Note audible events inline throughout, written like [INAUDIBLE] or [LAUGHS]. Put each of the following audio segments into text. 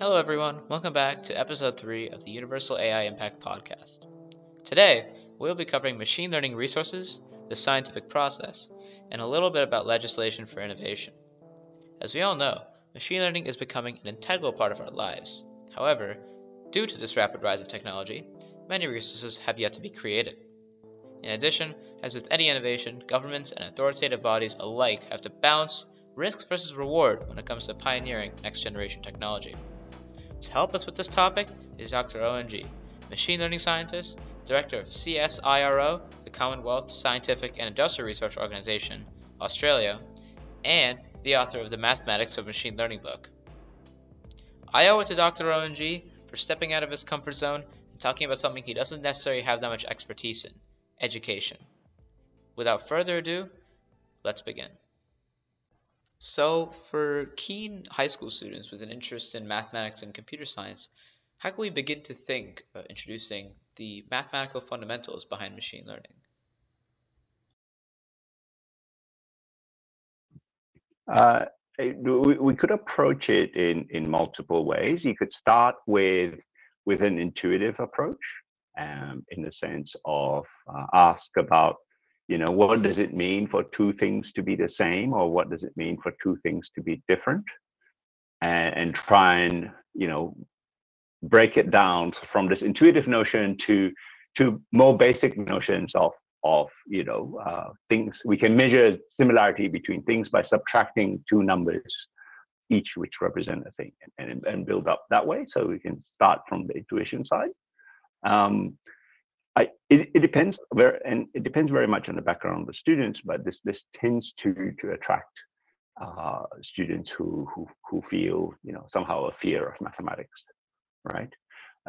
Hello, everyone. Welcome back to episode 3 of the Universal AI Impact Podcast. Today, we'll be covering machine learning resources, the scientific process, and a little bit about legislation for innovation. As we all know, machine learning is becoming an integral part of our lives. However, due to this rapid rise of technology, many resources have yet to be created. In addition, as with any innovation, governments and authoritative bodies alike have to balance risk versus reward when it comes to pioneering next generation technology. To help us with this topic is Dr. Gee, machine learning scientist, director of CSIRO, the Commonwealth Scientific and Industrial Research Organization, Australia, and the author of the Mathematics of Machine Learning book. I owe it to Dr. Gee for stepping out of his comfort zone and talking about something he doesn't necessarily have that much expertise in education. Without further ado, let's begin. So, for keen high school students with an interest in mathematics and computer science, how can we begin to think about introducing the mathematical fundamentals behind machine learning? Uh, we, could approach it in, in multiple ways. You could start with with an intuitive approach, um, in the sense of uh, ask about you know what does it mean for two things to be the same or what does it mean for two things to be different? And, and try and you know break it down from this intuitive notion to to more basic notions of of you know uh, things. We can measure similarity between things by subtracting two numbers each which represent a thing and, and build up that way so we can start from the intuition side. Um, I, it, it depends very, and it depends very much on the background of the students, but this this tends to to attract uh, students who who who feel you know somehow a fear of mathematics, right?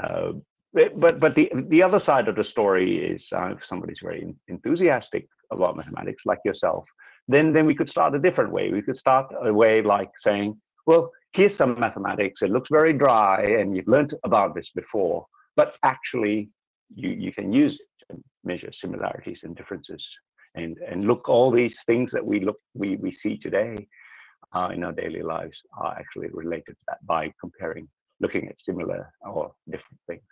Uh, but but the the other side of the story is uh, if somebody's very enthusiastic about mathematics, like yourself, then then we could start a different way. We could start a way like saying, well, here's some mathematics. It looks very dry, and you've learned about this before, but actually you, you can use it to measure similarities and differences and, and look all these things that we look we, we see today uh, in our daily lives are actually related to that by comparing looking at similar or different things.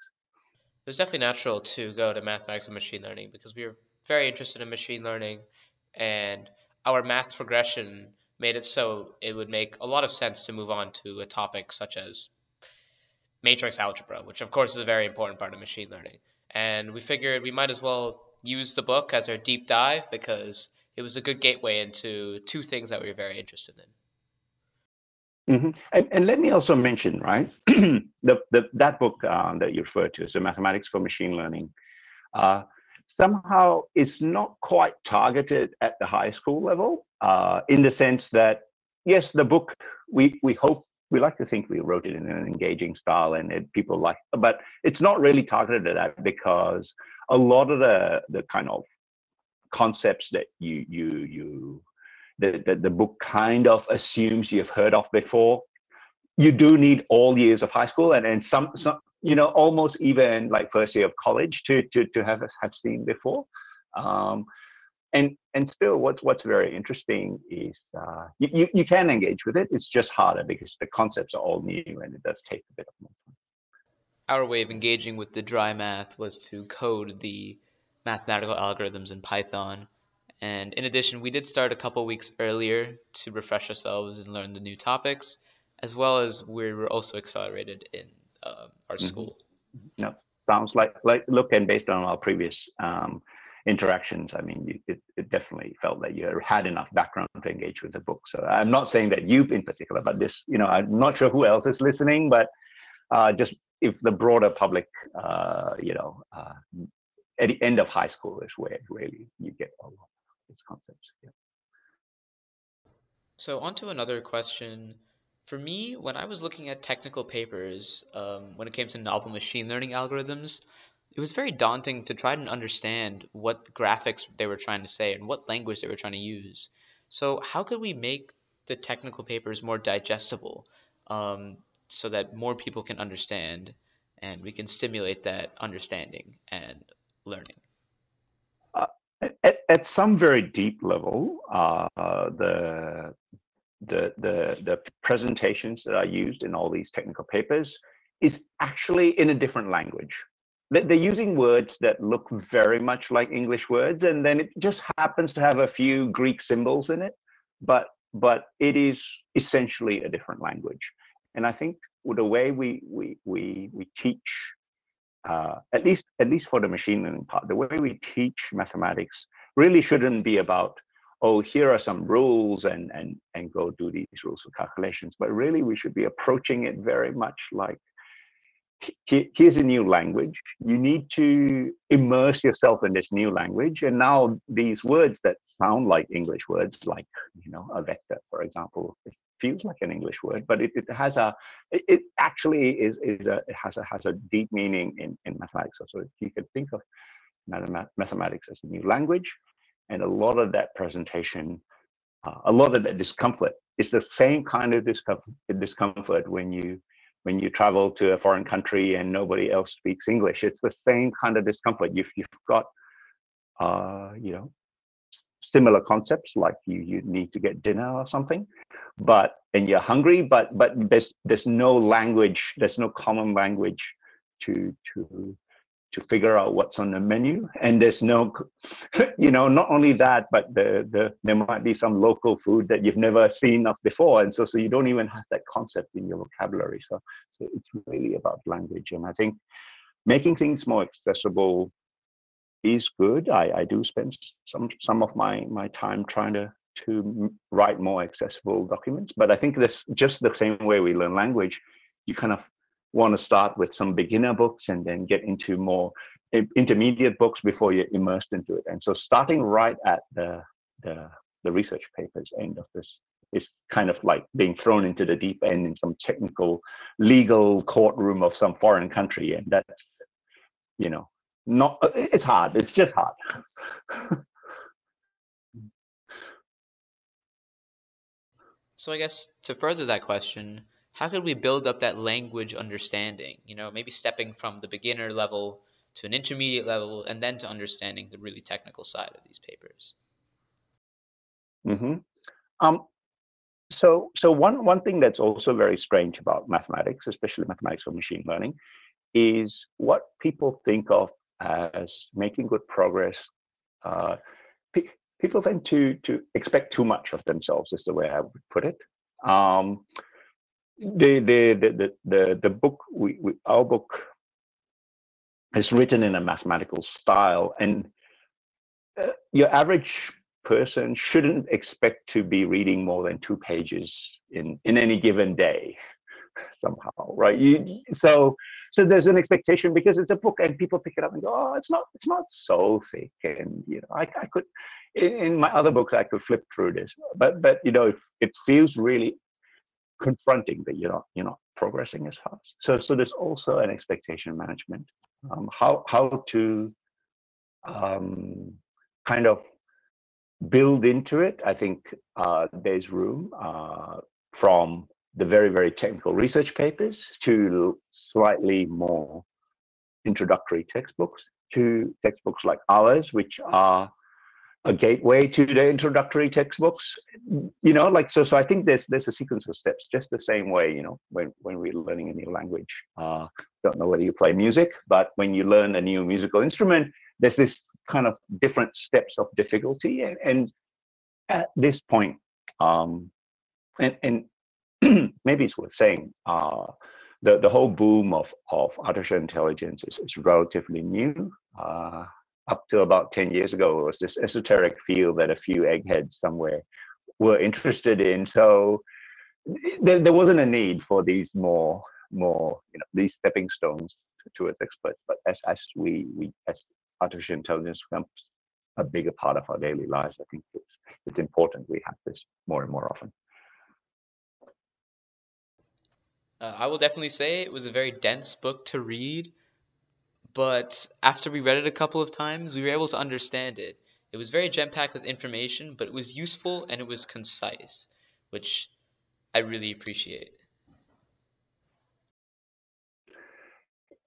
It's definitely natural to go to mathematics and machine learning because we are very interested in machine learning and our math progression made it so it would make a lot of sense to move on to a topic such as matrix algebra, which of course is a very important part of machine learning and we figured we might as well use the book as our deep dive because it was a good gateway into two things that we were very interested in. Mm-hmm. And, and, let me also mention, right, [CLEARS THROAT] the, the that book uh, that you referred to, so Mathematics for Machine Learning, uh, somehow it's not quite targeted at the high school level, uh, in the sense that yes, the book we we hope we like to think we wrote it in an engaging style and it, people like but it's not really targeted at that because a lot of the the kind of concepts that you you you the, the, the book kind of assumes you've heard of before you do need all years of high school and and some some you know almost even like first year of college to to to have have seen before. Um, and and still what's what's very interesting is uh, you, you can engage with it. It's just harder because the concepts are all new and it does take a bit of more time. Our way of engaging with the dry math was to code the mathematical algorithms in python. And in addition we did start a couple weeks earlier to refresh ourselves and learn the new topics as well as we were also accelerated in uh, our mm-hmm. school. No sounds like like look and based on our previous um, interactions, I mean, it, it definitely felt that you had enough background to engage with the book. So I'm not saying that you in particular, but this, you know, I'm not sure who else is listening, but uh, just if the broader public, uh, you know, uh, at the end of high school is where really you get all of these concepts. Yeah. So on to another question. For me, when I was looking at technical papers, um, when it came to novel machine learning algorithms, it was very daunting to try and understand what graphics they were trying to say and what language they were trying to use. So how could we make the technical papers more digestible um, so that more people can understand and we can stimulate that understanding and learning? Uh, at, at some very deep level, uh, the the the the presentations that are used in all these technical papers is actually in a different language. They're using words that look very much like English words, and then it just happens to have a few Greek symbols in it, but but it is essentially a different language. And I think the way we we we we teach, uh, at least at least for the machine learning part, the way we teach mathematics really shouldn't be about oh here are some rules and and and go do these rules for calculations, but really we should be approaching it very much like here's a new language. You need to immerse yourself in this new language. And now these words that sound like English words, like, you know, a vector, for example, it feels like an English word, but it, it has a, it, actually is, is a, it has a, has a deep meaning in, in mathematics. So, so you can think of mathematics as a new language. And a lot of that presentation, uh, a lot of that discomfort is the same kind of discomfort, discomfort when you when you travel to a foreign country and nobody else speaks English. It's the same kind of discomfort. You've you've got uh, you know similar concepts like you you need to get dinner or something, but and you're hungry, but but there's there's no language, there's no common language to to to figure out what's on the menu. And there's no [LAUGHS] you know not only that but the, the there might be some local food that you've never seen of before. And so so you don't even have that concept in your vocabulary. So so it's really about language. And i think making things more accessible is good. I i do spend some some of my my time trying to to write more accessible documents. But i think this just the same way we learn language you kind of want to start with some beginner books and then get into more intermediate books before you're immersed into it. And so starting right at the, the, the research papers end of this is kind of like being thrown into the deep end in some technical legal courtroom of some foreign country. And that's, you know, not, it's hard. It's just hard. [LAUGHS] so I guess to further that question, how could we build up that language understanding? You know, maybe stepping from the beginner level to an intermediate level and then to understanding the really technical side of these papers. Mm-hmm. Um, so, so one one thing that's also very strange about mathematics, especially mathematics for machine learning, is what people think of as making good progress. Uh, pe- people tend to to expect too much of themselves, is the way I would put it. Um, the the the the the, book we, we our book is written in a mathematical style and uh, your average person shouldn't expect to be reading more than two pages in in any given day [LAUGHS] somehow right? You so so there's an expectation because it's a book and people pick it up and go oh it's not it's not so thick and you know i, I could in, in my other books i could flip through this but but you know it, it feels really confronting that you're not you're not progressing as fast. So so there's also an expectation management. Um, how how to um, kind of build into it. I think uh, there's room uh, from the very very technical research papers to slightly more introductory textbooks to textbooks like ours, which are a gateway to the introductory textbooks you know like so so i think there's there's a sequence of steps just the same way you know when when we're learning a new language uh don't know whether you play music but when you learn a new musical instrument there's this kind of different steps of difficulty and, and at this point um and and [CLEARS THROAT] maybe it's worth saying uh the, the whole boom of, of artificial intelligence is, is relatively new. Uh, up to about 10 years ago it was this esoteric field that a few eggheads somewhere were interested in. So there, there wasn't a need for these more more you know these stepping stones towards experts but as as we we as artificial intelligence becomes a bigger part of our daily lives i think it's it's important we have this more and more often. Uh, i will definitely say it was a very dense book to read but after we read it a couple of times, we were able to understand it. It was very jam packed with information, but it was useful and it was concise, which I really appreciate.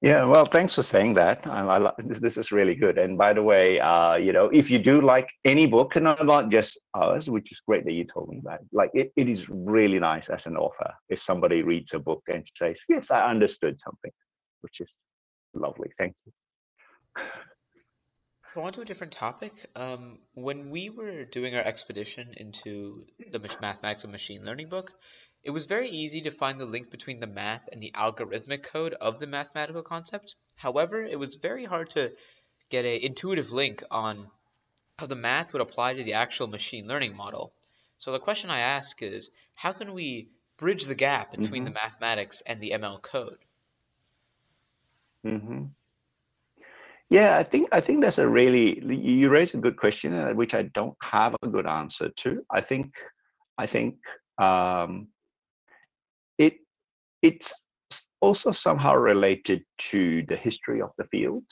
Yeah, well, thanks for saying that. I, I, this, is really good. And by the way, uh, you know, if you do like any book, and not just ours, which is great that you told me that, like it, it is really nice as an author if somebody reads a book and says, yes, I understood something, which is lovely. Thank you. So on to a different topic. Um, when we were doing our expedition into the mathematics of machine learning book, it was very easy to find the link between the math and the algorithmic code of the mathematical concept. However, it was very hard to get an intuitive link on how the math would apply to the actual machine learning model. So the question I ask is, how can we bridge the gap between mm-hmm. the mathematics and the ML code? Mm-hmm. Yeah, I think I think that's a really you raise a good question, uh, which I don't have a good answer to. I think I think um, it it's also somehow related to the history of the field.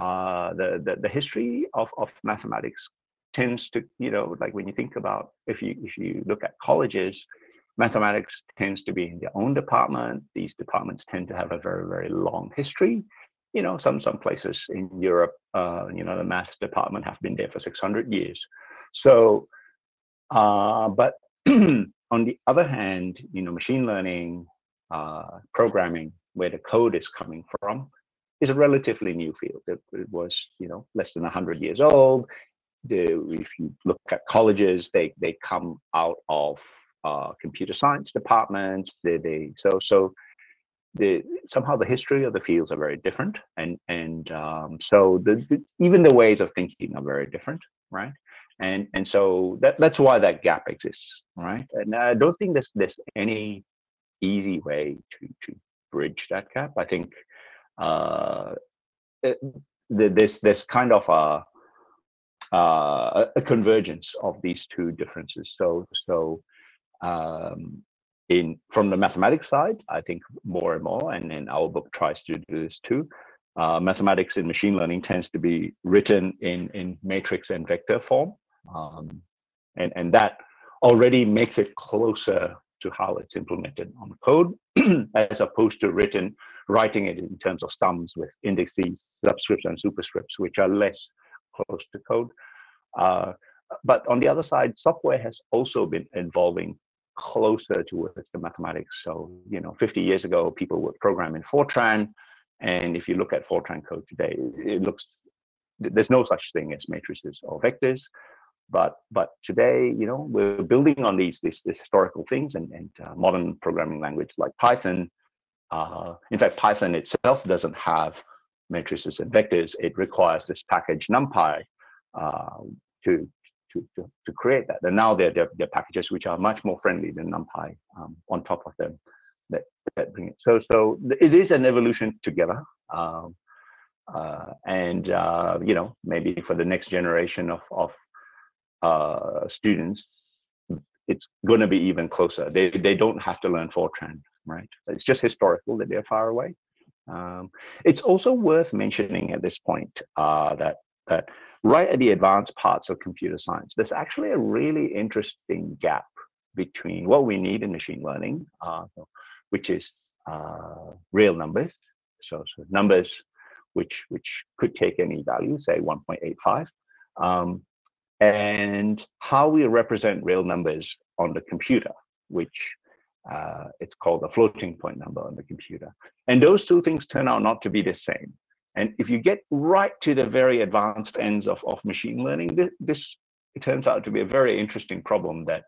Uh, the, the the history of of mathematics tends to you know like when you think about if you if you look at colleges mathematics tends to be in their own department these departments tend to have a very very long history you know some some places in europe uh, you know the math department have been there for 600 years so uh, but [CLEARS THROAT] on the other hand, you know, machine learning, uh, programming, where the code is coming from, is a relatively new field. It, it was, you know, less than 100 years old. The, if you look at colleges, they they come out of uh, computer science departments. They, they so so the somehow the history of the fields are very different, and and um, so the, the even the ways of thinking are very different, right? and and so that that's why that gap exists right and i don't think there's there's any easy way to to bridge that gap i think uh it, there's there's kind of a uh, a convergence of these two differences so so um in from the mathematics side i think more and more and then our book tries to do this too. Uh, mathematics in machine learning tends to be written in in matrix and vector form um, and, and that already makes it closer to how it's implemented on code [CLEARS THROAT] as opposed to written writing it in terms of sums with indices subscripts and superscripts which are less close to code. Uh, but on the other side software has also been evolving closer towards the mathematics. So you know 50 years ago people would program in fortran. And if you look at fortran code today it looks there's no such thing as matrices or vectors. But but today you know we're building on these these, these historical things and, and uh, modern programming language like python. Uh, in fact python itself doesn't have matrices and vectors. It requires this package numpy uh, to, to, to to create that and now they're, packages which are much more friendly than numpy um, on top of them that, that bring it so so it is an evolution together um, uh, and uh, you know maybe for the next generation of, of uh, students, it's going to be even closer. They they don't have to learn Fortran, right? It's just historical that they're far away. Um, it's also worth mentioning at this point uh, that that right at the advanced parts of computer science, there's actually a really interesting gap between what we need in machine learning, uh, which is uh, real numbers. So, so numbers which which could take any value, say 1.85, um, and how we represent real numbers on the computer, which uh, it's called a floating point number on the computer. And those two things turn out not to be the same. And if you get right to the very advanced ends of, of machine learning, this, this turns out to be a very interesting problem that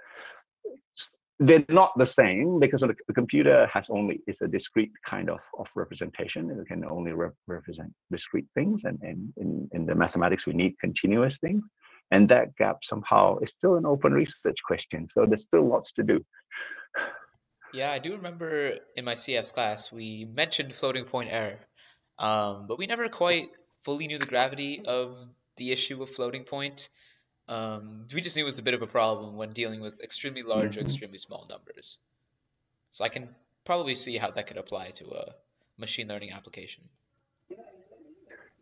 they're not the same because the, computer has only is a discrete kind of, of representation. It can only re represent discrete things, and, and in, in the mathematics we need continuous things. And that gap somehow is still an open research question so there's still lots to do. Yeah i do remember in my cs class we mentioned floating point error um, but we never quite fully knew the gravity of the issue of floating point um, we just knew it was a bit of a problem when dealing with extremely large mm-hmm. or extremely small numbers so i can probably see how that could apply to a machine learning application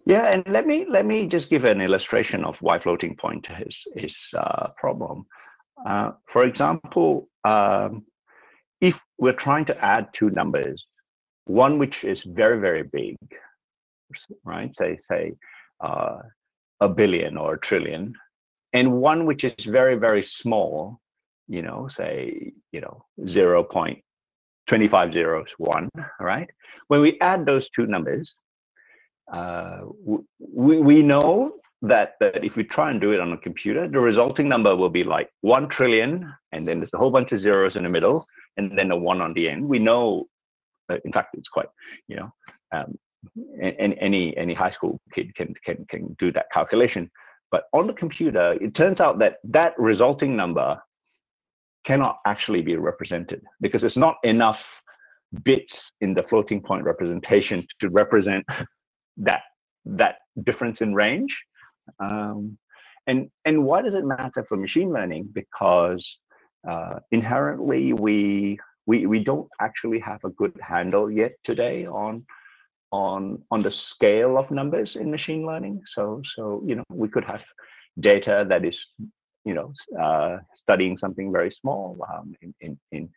yeah, and let me let me just give an illustration of why floating point is is a uh, problem. Uh, for example, um, if we're trying to add two numbers, one which is very very big right? Say say uh, a billion or a trillion, and one which is very very small, you know, say you know zero point twenty five zeros one, right? When we add those two numbers, uh, we we know that, that if we try and do it on a computer, the resulting number will be like 1 trillion, and then there's a whole bunch of zeros in the middle, and then a one on the end. We know, in fact, it's quite, you know, um, any any high school kid can can can do that calculation. But on the computer, it turns out that that resulting number cannot actually be represented because it's not enough bits in the floating point representation to represent that that difference in range um, and and why does it matter for machine learning? Because uh, inherently we we we don't actually have a good handle yet today on on on the scale of numbers in machine learning. So so you know we could have data that is you know uh, studying something very small um, in, in in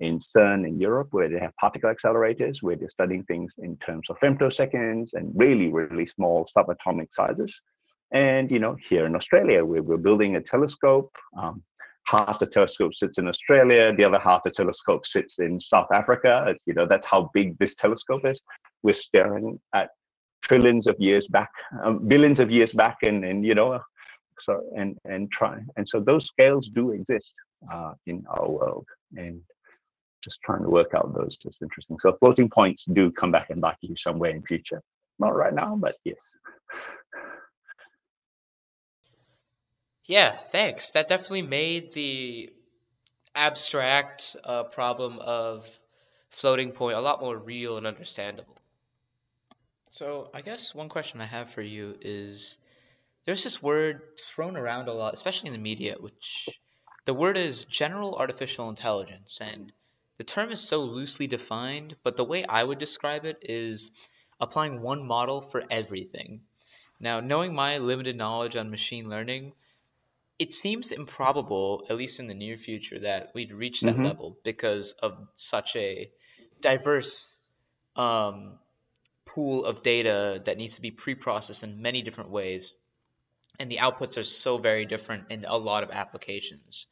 in CERN in Europe, where they have particle accelerators, where they're studying things in terms of femtoseconds and really, really small subatomic sizes. And you know, here in Australia, we're, we're building a telescope. Um, half the telescope sits in Australia, the other half the telescope sits in South Africa. It's, you know, that's how big this telescope is. We're staring at trillions of years back, um, billions of years back, and and you know, so and and try and so those scales do exist uh, in our world, and just trying to work out those is interesting. So floating points do come back and bite you somewhere in future. Not right now, but yes. Yeah, thanks. That definitely made the abstract uh, problem of floating point a lot more real and understandable. So, I guess one question I have for you is there's this word thrown around a lot, especially in the media, which the word is general artificial intelligence. And the term is so loosely defined, but the way I would describe it is applying one model for everything. Now, knowing my limited knowledge on machine learning, it seems improbable, at least in the near future, that we'd reach that mm-hmm. level because of such a diverse um, pool of data that needs to be pre-processed in many different ways, and the outputs are so very different in a lot of applications.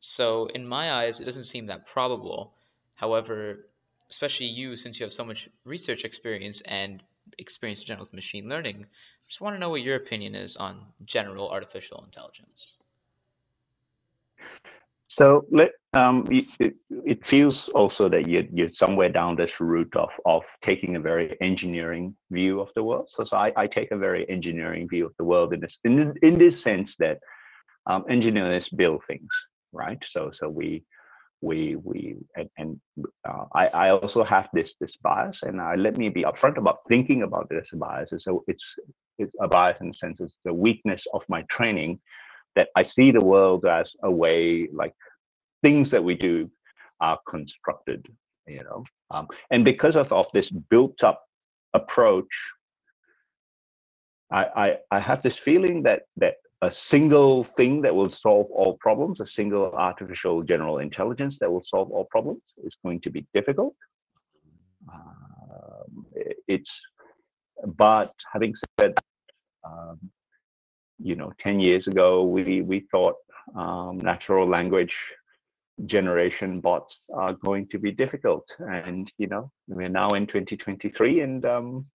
So, in my eyes, it doesn't seem that probable. However, especially you, since you have so much research experience and experience in general with machine learning, I just want to know what your opinion is on general artificial intelligence. So um, it, it, feels also that you're, you're somewhere down this route of of taking a very engineering view of the world. So, so I, I take a very engineering view of the world in this in, in this sense that um, engineers build things, right? So so we we we and, and uh, I, I also have this this bias and I let me be upfront about thinking about this bias. So it's it's a bias in the sense it's the weakness of my training that I see the world as a way like things that we do are constructed you know? Um, and because of, of this built up approach I, I I have this feeling that that a single thing that will solve all problems, a single artificial general intelligence that will solve all problems is going to be difficult. Um, it's, but having said, um, you know, 10 years ago, we, we thought um, natural language generation bots are going to be difficult. And, you know, we're now in 2023 and um,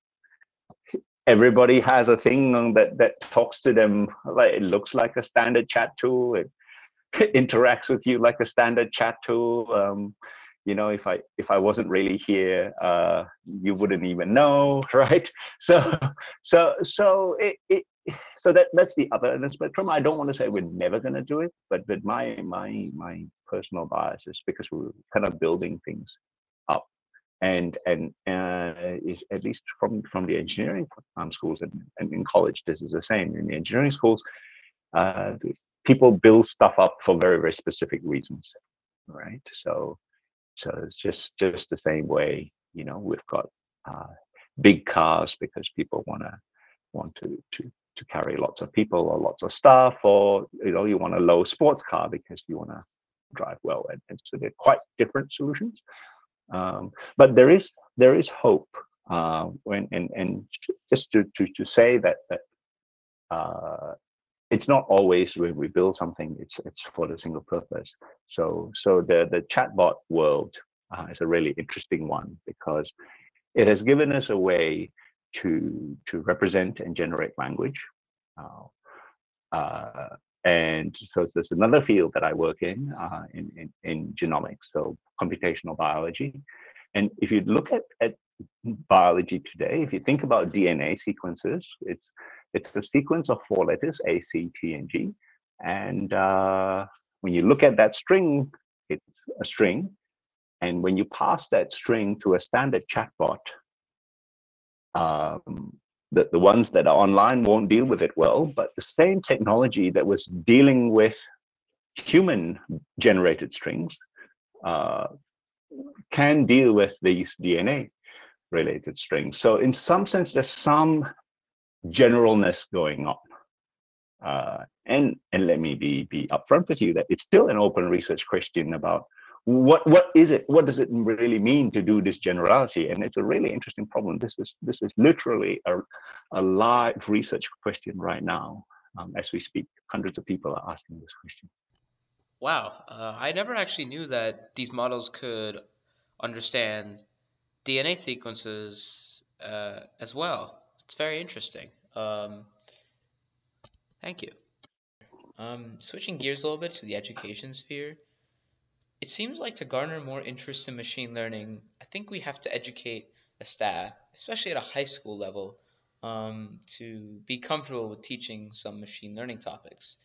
everybody has a thing that that talks to them. Like it looks like a standard chat tool. It interacts with you like a standard chat tool. Um, you know if i if i wasn't really here uh, you wouldn't even know [LAUGHS] right? So so so it, it so that that's the other end of the spectrum. I don't want to say we're never going to do it but but my my my personal bias is because we're kind of building things and and uh, at least from from the engineering um, schools and, and in college this is the same. In the engineering schools uh, people build stuff up for very very specific reasons right? So so it's just just the same way you know we've got uh, big cars because people want to want to to to carry lots of people or lots of stuff or you know you want a low sports car because you want to drive well. And, and so they're quite different solutions um, but there is there is hope uh, when and and just to to to say that that uh, it's not always when we build something it's it's for the single purpose. So so the the chatbot world uh, is a really interesting one because it has given us a way to to represent and generate language. Uh, uh, and so there's another field that I work in, uh, in, in, in genomics, so computational biology. And if you look at, at biology today, if you think about DNA sequences, it's it's the sequence of four letters A, C, T, and G. And uh, when you look at that string, it's a string. And when you pass that string to a standard chatbot, um, the, the ones that are online won't deal with it well, but the same technology that was dealing with human generated strings uh, can deal with these DNA related strings. So in some sense, there's some generalness going on. Uh, and and let me be be upfront with you that it's still an open research question about what what is it what does it really mean to do this generality? And it's a really interesting problem. This is this is literally a, a live research question right now um, as we speak. Hundreds of people are asking this question. Wow. Uh, i never actually knew that these models could understand dna sequences uh, as well. It's very interesting. Um, thank you. Um, switching gears a little bit to the education sphere it seems like to garner more interest in machine learning, I think we have to educate the staff, especially at a high school level, um, to be comfortable with teaching some machine learning topics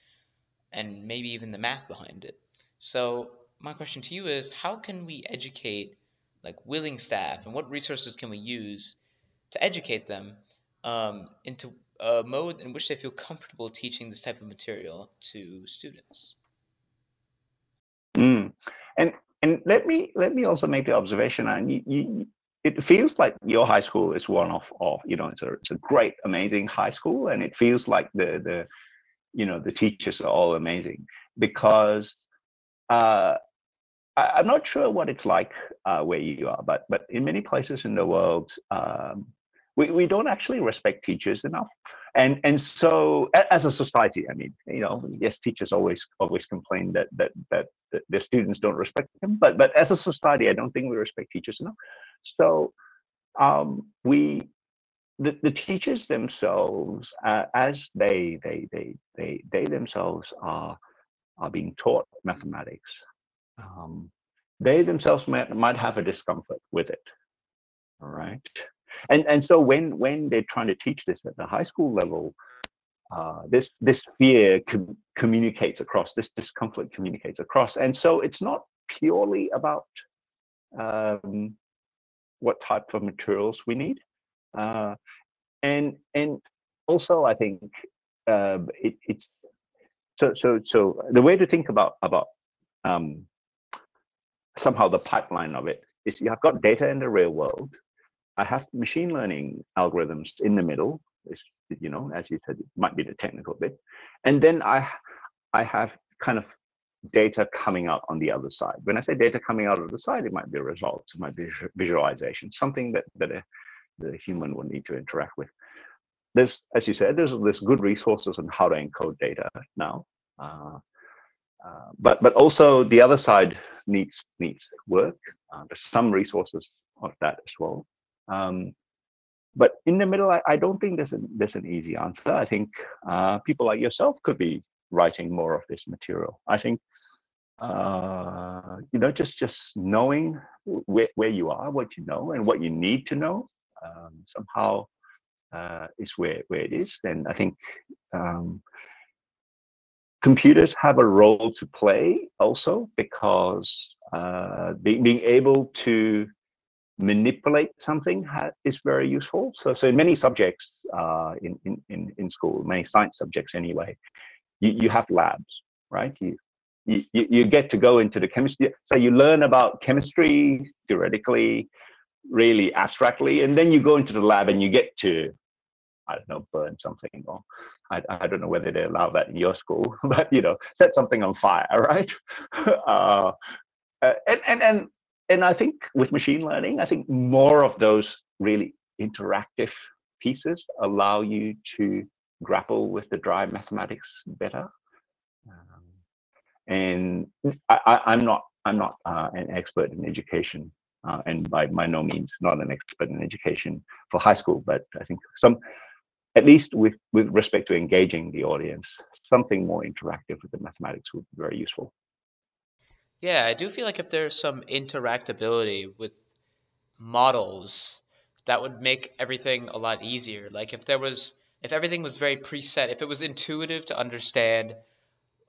and maybe even the math behind it. So my question to you is how can we educate like willing staff and what resources can we use to educate them um, into a mode in which they feel comfortable teaching this type of material to students? And and let me let me also make the observation, and you, you, it feels like your high school is one of, of you know, it's a it's a great, amazing high school, and it feels like the the you know the teachers are all amazing because uh, I, am not sure what it's like uh, where you are, but but in many places in the world, um, we, we don't actually respect teachers enough. And and so as a society i mean you know yes teachers always always complain that that that, that their students don't respect them but but as a society i don't think we respect teachers enough. So um, we the, the teachers themselves uh, as they they they they they themselves are are being taught mathematics um, they themselves might, might have a discomfort with it. All right and and so when when they're trying to teach this at the high school level uh, this this fear com- communicates across this discomfort communicates across. And so it's not purely about um, what type of materials we need uh, and and also i think uh, it, it's so so so the way to think about about um, somehow the pipeline of it is you have got data in the real world I have machine learning algorithms in the middle. It's, you know, as you said, it might be the technical bit, and then I, I have kind of data coming out on the other side. When I say data coming out of the side, it might be results, it might be visualization, something that that a, the human will need to interact with. There's, as you said, there's there's good resources on how to encode data now, uh, uh, but but also the other side needs needs work. Uh, there's some resources of that as well. Um, but in the middle, I, I, don't think there's, a, there's an easy answer. I think uh, people like yourself could be writing more of this material. I think uh, you know just just knowing where, where you are, what you know, and what you need to know um, somehow uh, is where where it is. And I think um, computers have a role to play also because uh, being, being able to manipulate something is very useful. So, so in many subjects uh, in, in, in school, many science subjects anyway, you, you have labs, right? You, you, you get to go into the chemistry. So you learn about chemistry theoretically, really abstractly, and then you go into the lab and you get to, I don't know, burn something, or I, I don't know whether they allow that in your school, [LAUGHS] but you know, set something on fire, [LAUGHS] right? [LAUGHS] Uh, uh, and, and and and I think with machine learning, I think more of those really interactive pieces allow you to grapple with the dry mathematics better. Um, and I, am not I'm not uh, an expert in education, uh, and by by no means not an expert in education for high school, but I think some, at least with with respect to engaging the audience, something more interactive with the mathematics would be very useful. Yeah, I do feel like if there's some interactability with models, that would make everything a lot easier. Like if there was if everything was very preset, if it was intuitive to understand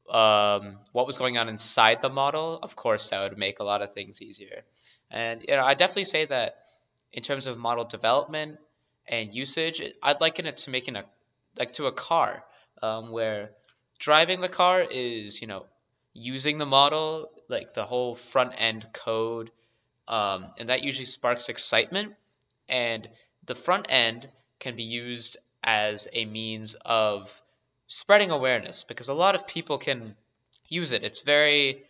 um, what was going on inside the model, of course, that would make a lot of things easier. And you know, I definitely say that in terms of model development and usage, I'd liken it to making a like to a car, um, where driving the car is you know using the model, like the whole front end code, um, and that usually sparks excitement. And the front end can be used as a means of spreading awareness because a lot of people can use it. It's very,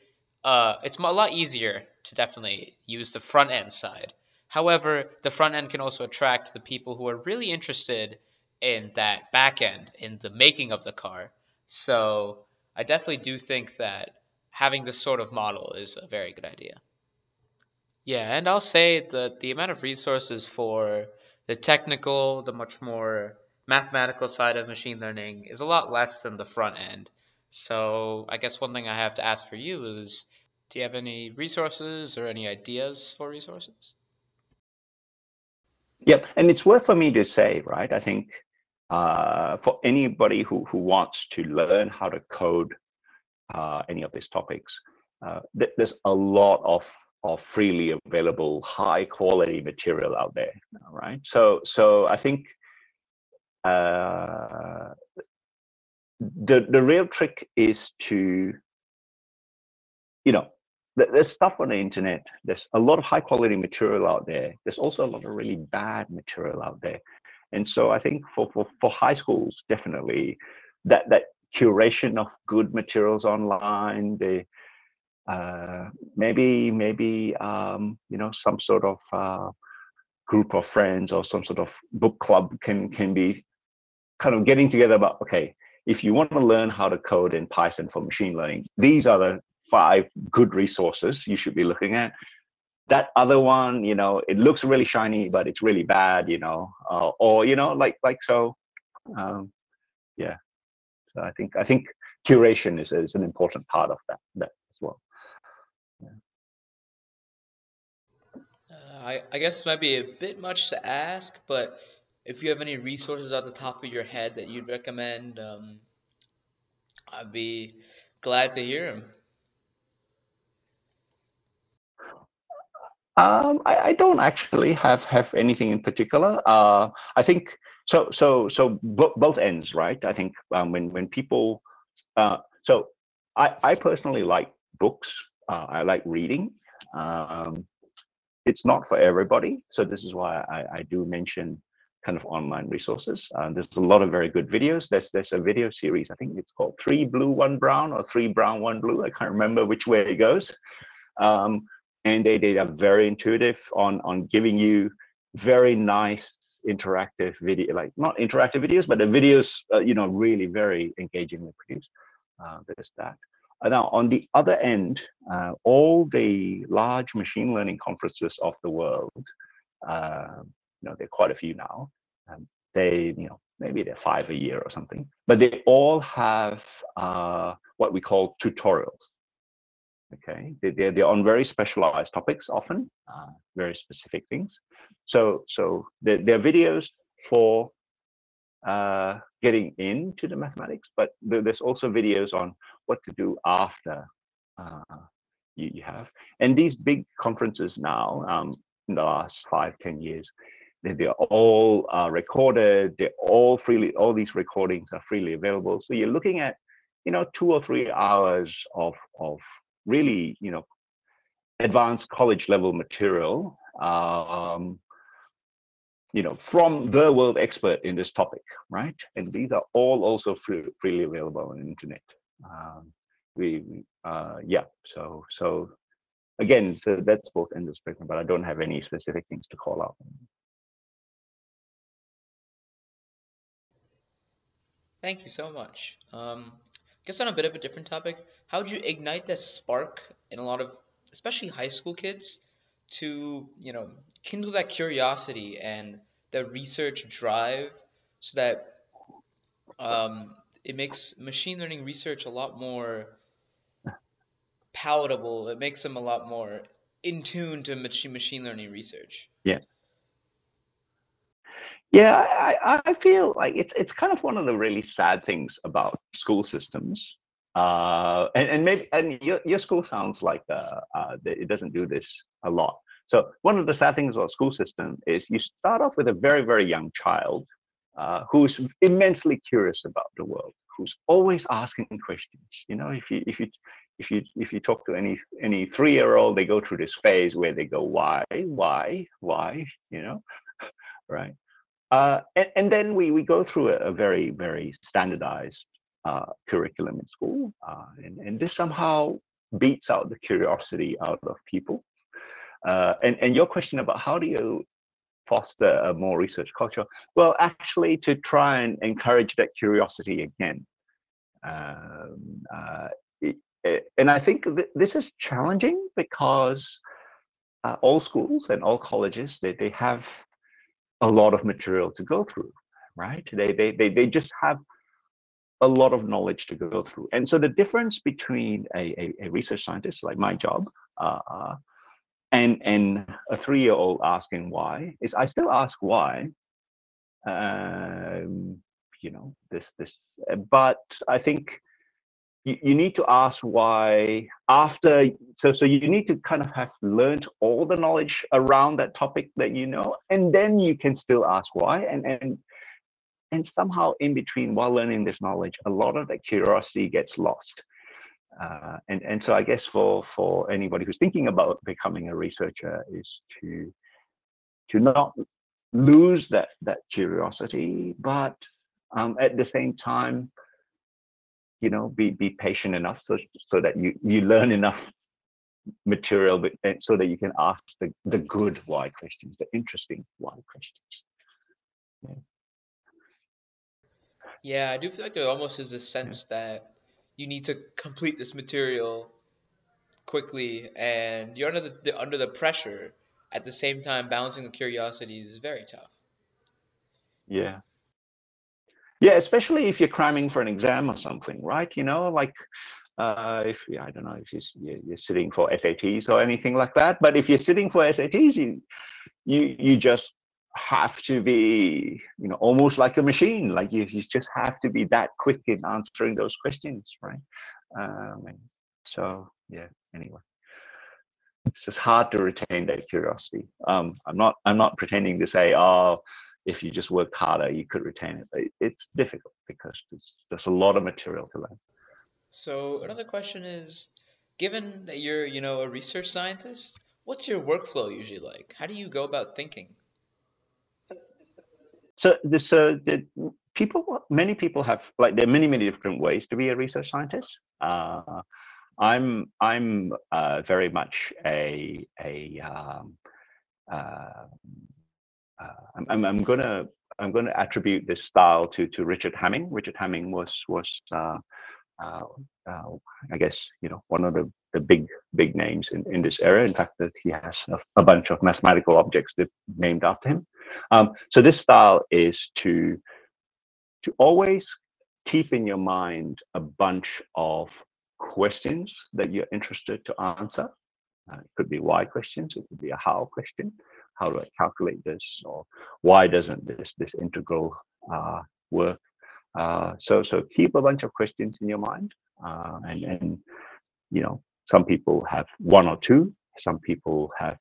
uh, it's a lot easier to definitely use the front end side. However, the front end can also attract the people who are really interested in that back end, in the making of the car. So I definitely do think that having this sort of model is a very good idea. Yeah, and I'll say that the amount of resources for the technical, the much more mathematical side of machine learning is a lot less than the front end. So I guess one thing I have to ask for you is do you have any resources or any ideas for resources? Yep, and it's worth for me to say, right? I think uh, for anybody who, who wants to learn how to code uh, any of these topics, uh, th there's a lot of of freely available high quality material out there, right? So so I think uh, the the real trick is to you know there's stuff on the internet there's a lot of high quality material out there there's also a lot of really bad material out there and so i think for for, for high schools definitely that that curation of good materials online the uh, maybe maybe um, you know some sort of uh, group of friends or some sort of book club can can be kind of getting together about okay if you want to learn how to code in python for machine learning these are the five good resources you should be looking at that other one you know it looks really shiny but it's really bad you know uh, or you know like like so um, yeah. So i think i think curation is, is an important part of that that as well. Uh, I, I guess might be a bit much to ask but if you have any resources at the top of your head that you'd recommend, um, I'd be glad to hear them. Um, I, I, don't actually have have anything in particular. Uh, I think so. So so both ends, right? I think um, when when people, uh, so I I personally like books. Uh, I like reading. Um, it's not for everybody, so this is why I, I do mention kind of online resources. Uh, there's a lot of very good videos. There's there's a video series. I think it's called Three Blue, One Brown, or Three Brown, One Blue. I can't remember which way it goes. Um, and they they are very intuitive on on giving you very nice interactive video, like not interactive videos, but the videos, uh, you know, really very engagingly produced. Uh, there's that. Uh, now, on the other end, uh, all the large machine learning conferences of the world, uh, you know, there are quite a few now. Um, they, you know, maybe they're five a year or something, but they all have uh, what we call tutorials. Okay, they, they're, they're on very specialized topics often, uh, very specific things. So, so they're, they're videos for uh, getting into the mathematics, but there's also videos on what to do after uh, you, you, have. And these big conferences now, um, in the last five, ten years, they're all uh, recorded. They're all freely. All these recordings are freely available. So you're looking at, you know, two or three hours of of really, you know, advanced college level material, um, you know, from the world expert in this topic, right? And these are all also free, freely available on the internet. Um, we, uh, yeah, so, so again, so that's both end of spectrum, but I don't have any specific things to call out. Thank you so much. Um, guess on a bit of a different topic, how would you ignite that spark in a lot of, especially high school kids, to you know kindle that curiosity and the research drive, so that um, it makes machine learning research a lot more palatable. It makes them a lot more in tune to machine machine learning research. Yeah. Yeah, I, I feel like it's it's kind of one of the really sad things about school systems. Uh, and, and maybe and your, your school sounds like uh, uh, it doesn't do this a lot. So one of the sad things about school system is you start off with a very very young child uh, who's immensely curious about the world, who's always asking questions. You know, if you if you if you if you talk to any any three year old, they go through this phase where they go, why, why, why, you know, [LAUGHS] right? Uh, and, and, then we we go through a, a very very standardized uh, curriculum in school, uh, and, and this somehow beats out the curiosity out of people. Uh, and and your question about how do you foster a more research culture? Well, actually, to try and encourage that curiosity again. Um, uh, and I think th- this is challenging because all schools and all colleges they, they have a lot of material to go through, right? They, they, they, they just have a lot of knowledge to go through. And so the difference between a, a, a research scientist like my job uh, uh and and a three-year-old asking why is I still ask why. Um, you know this this, but I think you, you need to ask why after so so you need to kind of have learned all the knowledge around that topic that you know and then you can still ask why and and and somehow in between while learning this knowledge a lot of that curiosity gets lost. Uh, and and so i guess for for anybody who's thinking about becoming a researcher is to to not lose that that curiosity but um, at the same time you know be be patient enough so so that you you learn enough material but so that you can ask the the good why questions the interesting why questions. Yeah, yeah i do feel like there almost is a sense yeah. that you need to complete this material quickly and you're under the, the under the pressure. At the same time balancing the curiosity is very tough. Yeah yeah, especially if you're cramming for an exam or something, right? You know, like uh, if I don't know if you're, you're sitting for SATs or anything like that. But if you're sitting for SATs, you you you just have to be you know almost like a machine. Like you, you just have to be that quick in answering those questions, right? Um, so yeah. Anyway it's just hard to retain that curiosity. Um, I'm not I'm not pretending to say, oh, if you just work harder, you could retain it. It's difficult because there's, there's a lot of material to learn. So another question is, given that you're, you know, a research scientist, what's your workflow usually like? How do you go about thinking? So this, uh, the people, many people have like there are many, many different ways to be a research scientist. Uh, I'm I'm uh, very much a a um, uh, uh, I'm, I'm gonna I'm gonna attribute this style to to Richard Hamming. Richard Hamming was was uh, uh, uh, I guess you know one of the, the big big names in, in this area. In fact, that he has a, a, bunch of mathematical objects that named after him. Um, so this style is to to always keep in your mind a bunch of questions that you're interested to answer. Uh, it could be why questions. It could be a how question how do I calculate this, or why doesn't this this integral uh, work? Uh, so so keep a bunch of questions in your mind, uh, and and you know some people have one or two, some people have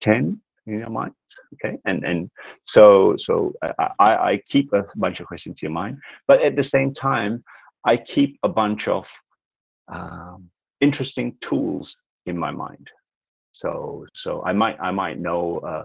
ten in your mind. Okay, and and so so I, I keep a bunch of questions in your mind, but at the same time I keep a bunch of um, interesting tools in my mind so so I might I might know uh,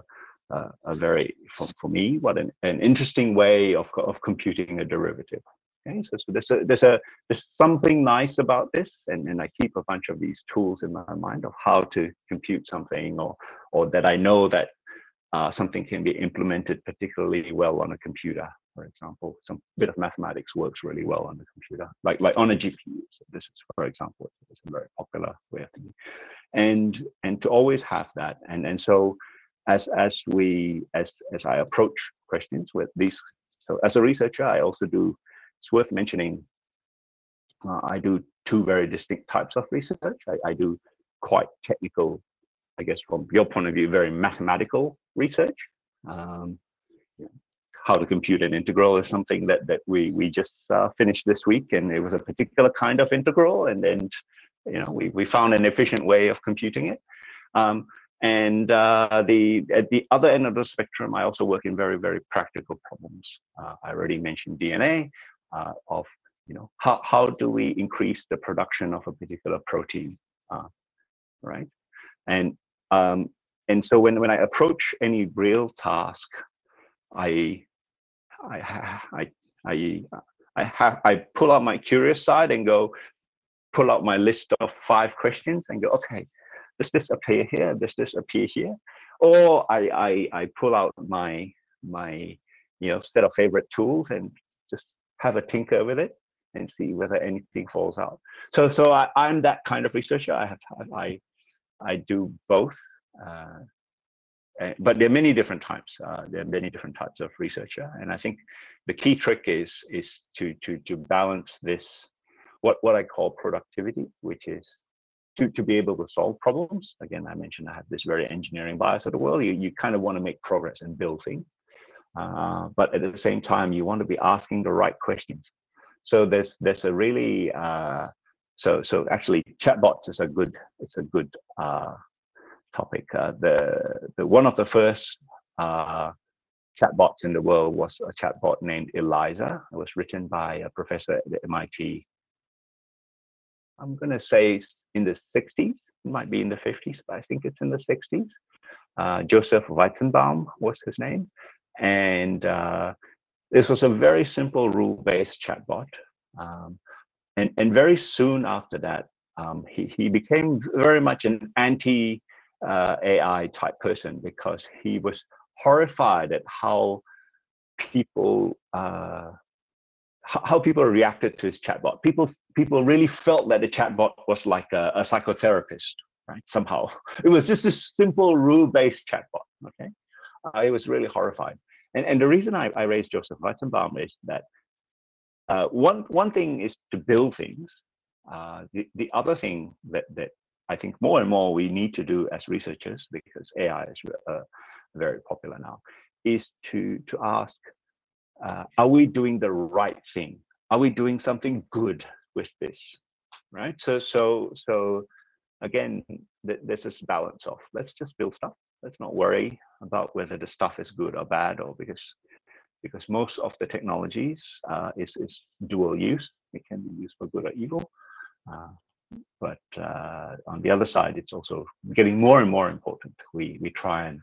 uh, a very for, for me what an, an interesting way of of computing a derivative. Okay, so, so there's a there's a there's something nice about this, and, and I keep a bunch of these tools in my mind of how to compute something, or or that I know that uh, something can be implemented particularly well on a computer. For example. Some bit of mathematics works really well on the computer, like like on a GPU. So this is, for example, it's, a very popular way of thinking, and and to always have that, and and so as as we as as I approach questions with these, so as a researcher, I also do. It's worth mentioning. Uh, I do two very distinct types of research. I, I do quite technical, I guess, from your point of view, very mathematical research. Um, how to compute an integral is something that that we we just uh, finished this week, and it was a particular kind of integral, and then you know we we found an efficient way of computing it. Um, and uh, the at the other end of the spectrum, I also work in very very practical problems. Uh, I already mentioned DNA uh, of you know how how do we increase the production of a particular protein, uh, right? And um, and so when when I approach any real task, I I I I have I pull out my curious side and go pull out my list of five questions and go, okay, does this appear here? Does this appear here? Or I I, I pull out my my you know set of favorite tools and just have a tinker with it and see whether anything falls out. So so I, I'm that kind of researcher. I have I I do both. Uh, but there are many different types. Uh, there are many different types of researcher, and I think the key trick is is to to to balance this, what what I call productivity, which is to to be able to solve problems. Again, I mentioned I have this very engineering bias of the world. You you kind of want to make progress and build things, uh, but at the same time, you want to be asking the right questions. So there's there's a really uh, so so actually chatbots is a good it's a good uh, topic. Uh, the, the one of the first uh, chatbots in the world was a chatbot named Eliza. It was written by a professor at MIT. I'm going to say in the 60s. It might be in the 50s, but I think it's in the 60s. Uh, Joseph Weizenbaum was his name, and uh, this was a very simple rule-based chatbot. Um, and and very soon after that, um, he he became very much an anti uh, AI type person because he was horrified at how people uh, how people reacted to his chatbot. People people really felt that the chatbot was like a, a psychotherapist, right? Somehow [LAUGHS] it was just a simple rule-based chatbot. Okay, I was really horrified. And and the reason I, I raised Joseph Weizenbaum is that uh, one one thing is to build things. Uh, the the other thing that that I think more and more we need to do as researchers, because AI is uh, very popular now, is to to ask, uh, are we doing the right thing? Are we doing something good with this? Right. So so so again, th- there's this balance of let's just build stuff. Let's not worry about whether the stuff is good or bad, or because because most of the technologies uh, is is dual use. It can be used for good or evil. Uh, but uh, on the other side, it's also getting more and more important. We we try and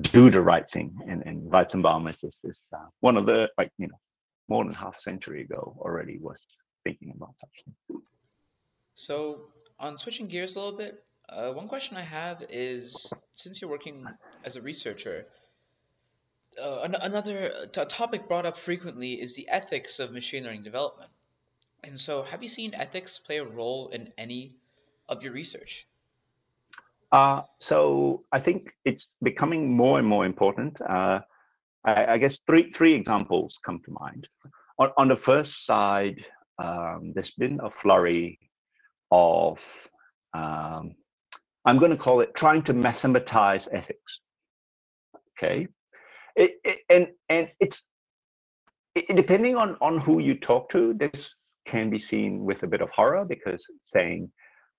do the right thing, and and Weizenbaum is, is, uh, one of the like you know more than half a century ago already was thinking about such things. So on switching gears a little bit, uh, one question I have is since you're working as a researcher. Uh, another topic brought up frequently is the ethics of machine learning development. And so, have you seen ethics play a role in any of your research? Uh, so I think it's becoming more and more important. Uh, I, I, guess three three examples come to mind. On, on the first side, um, there's been a flurry of um, I'm going to call it trying to mathematize ethics. Okay, it, it, and and it's it, depending on on who you talk to. There's can be seen with a bit of horror because saying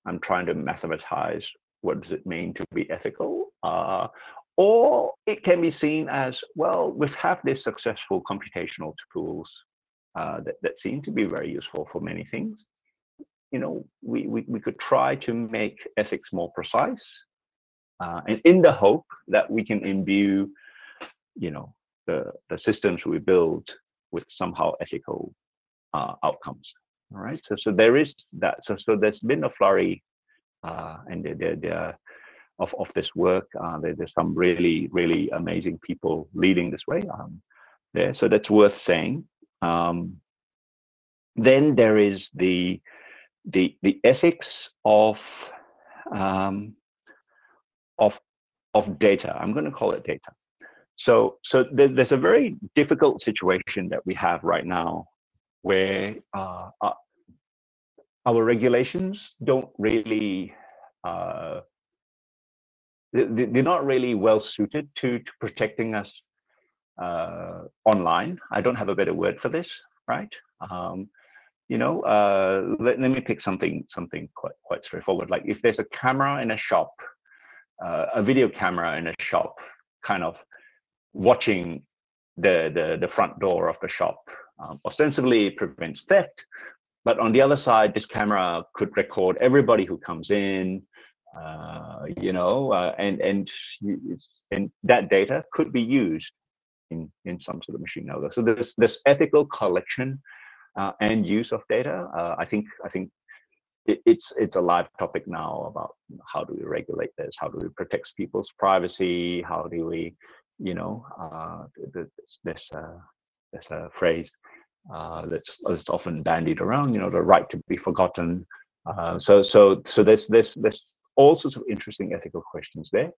I'm trying to mathematize what does it mean to be ethical, uh, or it can be seen as well. We have these successful computational tools uh, that that seem to be very useful for many things. You know, we we, we could try to make ethics more precise, uh, and in the hope that we can imbue, you know, the the systems we build with somehow ethical uh, outcomes. All right. So so there is that. So so there's been a flurry, uh, and there, there, of of this work. Uh, there, there's some really really amazing people leading this way. Um, there, so that's worth saying. Um, then there is the the the ethics of um, of of data. I'm going to call it data. So so there's a very difficult situation that we have right now, where uh, uh, our regulations don't really uh, they're not really well suited to, to protecting us uh, online. I don't have a better word for this, right? Um, you know, uh, let, let me pick something something quite quite straightforward. Like if there's a camera in a shop, uh, a video camera in a shop, kind of watching the the, the front door of the shop. Um, ostensibly, prevents theft, but on the other side, this camera could record everybody who comes in, uh, you know, uh, and and and that data could be used in in some sort of machine algorithm. So this this ethical collection uh, and use of data, uh, I think I think it, it's it's a live topic now about how do we regulate this, how do we protect people's privacy, how do we, you know, uh, this this this uh, phrase uh, that's that's often bandied around, you know, the right to be forgotten. Uh, so so so there's there's there's all sorts of interesting ethical questions there.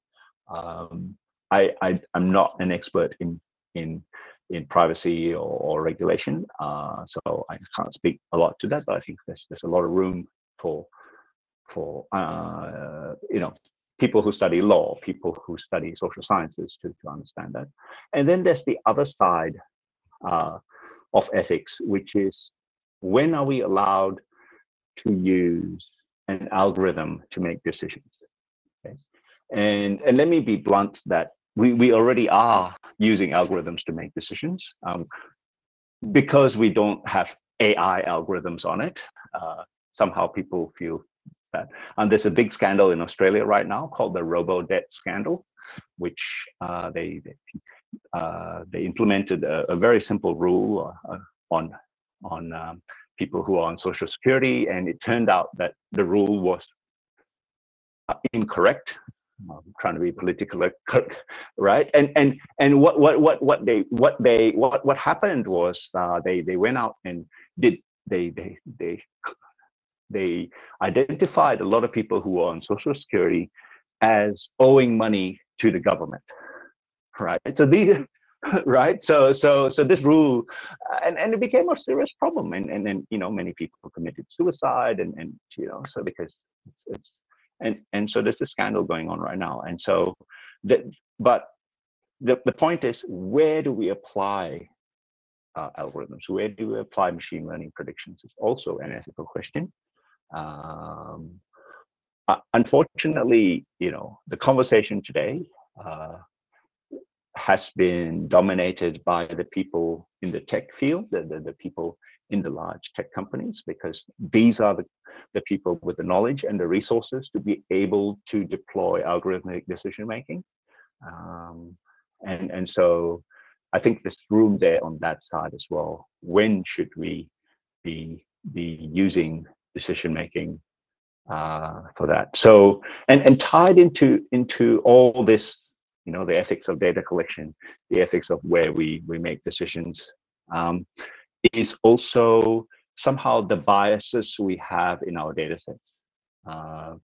Um, I, I am not an expert in in in privacy or, or regulation. Uh, so I can't speak a lot to that, but I think there's there's a lot of room for for uh, you know people who study law, people who study social sciences to, to understand that. And then there's the other side uh, of ethics, which is when are we allowed to use an algorithm to make decisions? Okay? And and let me be blunt that we, we already are using algorithms to make decisions. Um, because we don't have AI algorithms on it, uh, somehow people feel that. And there's a big scandal in Australia right now called the robo debt scandal, which uh, they they, uh, they, implemented a, a, very simple rule uh, on on um, people who are on social security, and it turned out that the rule was uh, incorrect. I'm trying to be politically correct, [LAUGHS] right? And and and what what what what they what they what what happened was uh, they they went out and did they they they they identified a lot of people who are on social security as owing money to the government right? So these [LAUGHS] right? So so so this rule uh, and and it became a serious problem and and then you know many people committed suicide and and you know so because it's, it's and and so there's a scandal going on right now. And so that but the, the point is where do we apply uh, algorithms? Where do we apply machine learning predictions is also an ethical question. Um, uh, unfortunately you know the conversation today uh, has been dominated by the people in the tech field the, the, the people in the large tech companies because these are the, the people with the knowledge and the resources to be able to deploy algorithmic decision making. Um, and, and so I think there's room there on that side as well. When should we be, be using decision making uh, for that? So, and, and tied into, into all this, you know, the ethics of data collection, the ethics of where we, we make decisions. Um, is also somehow the biases we have in our data sets. Uh,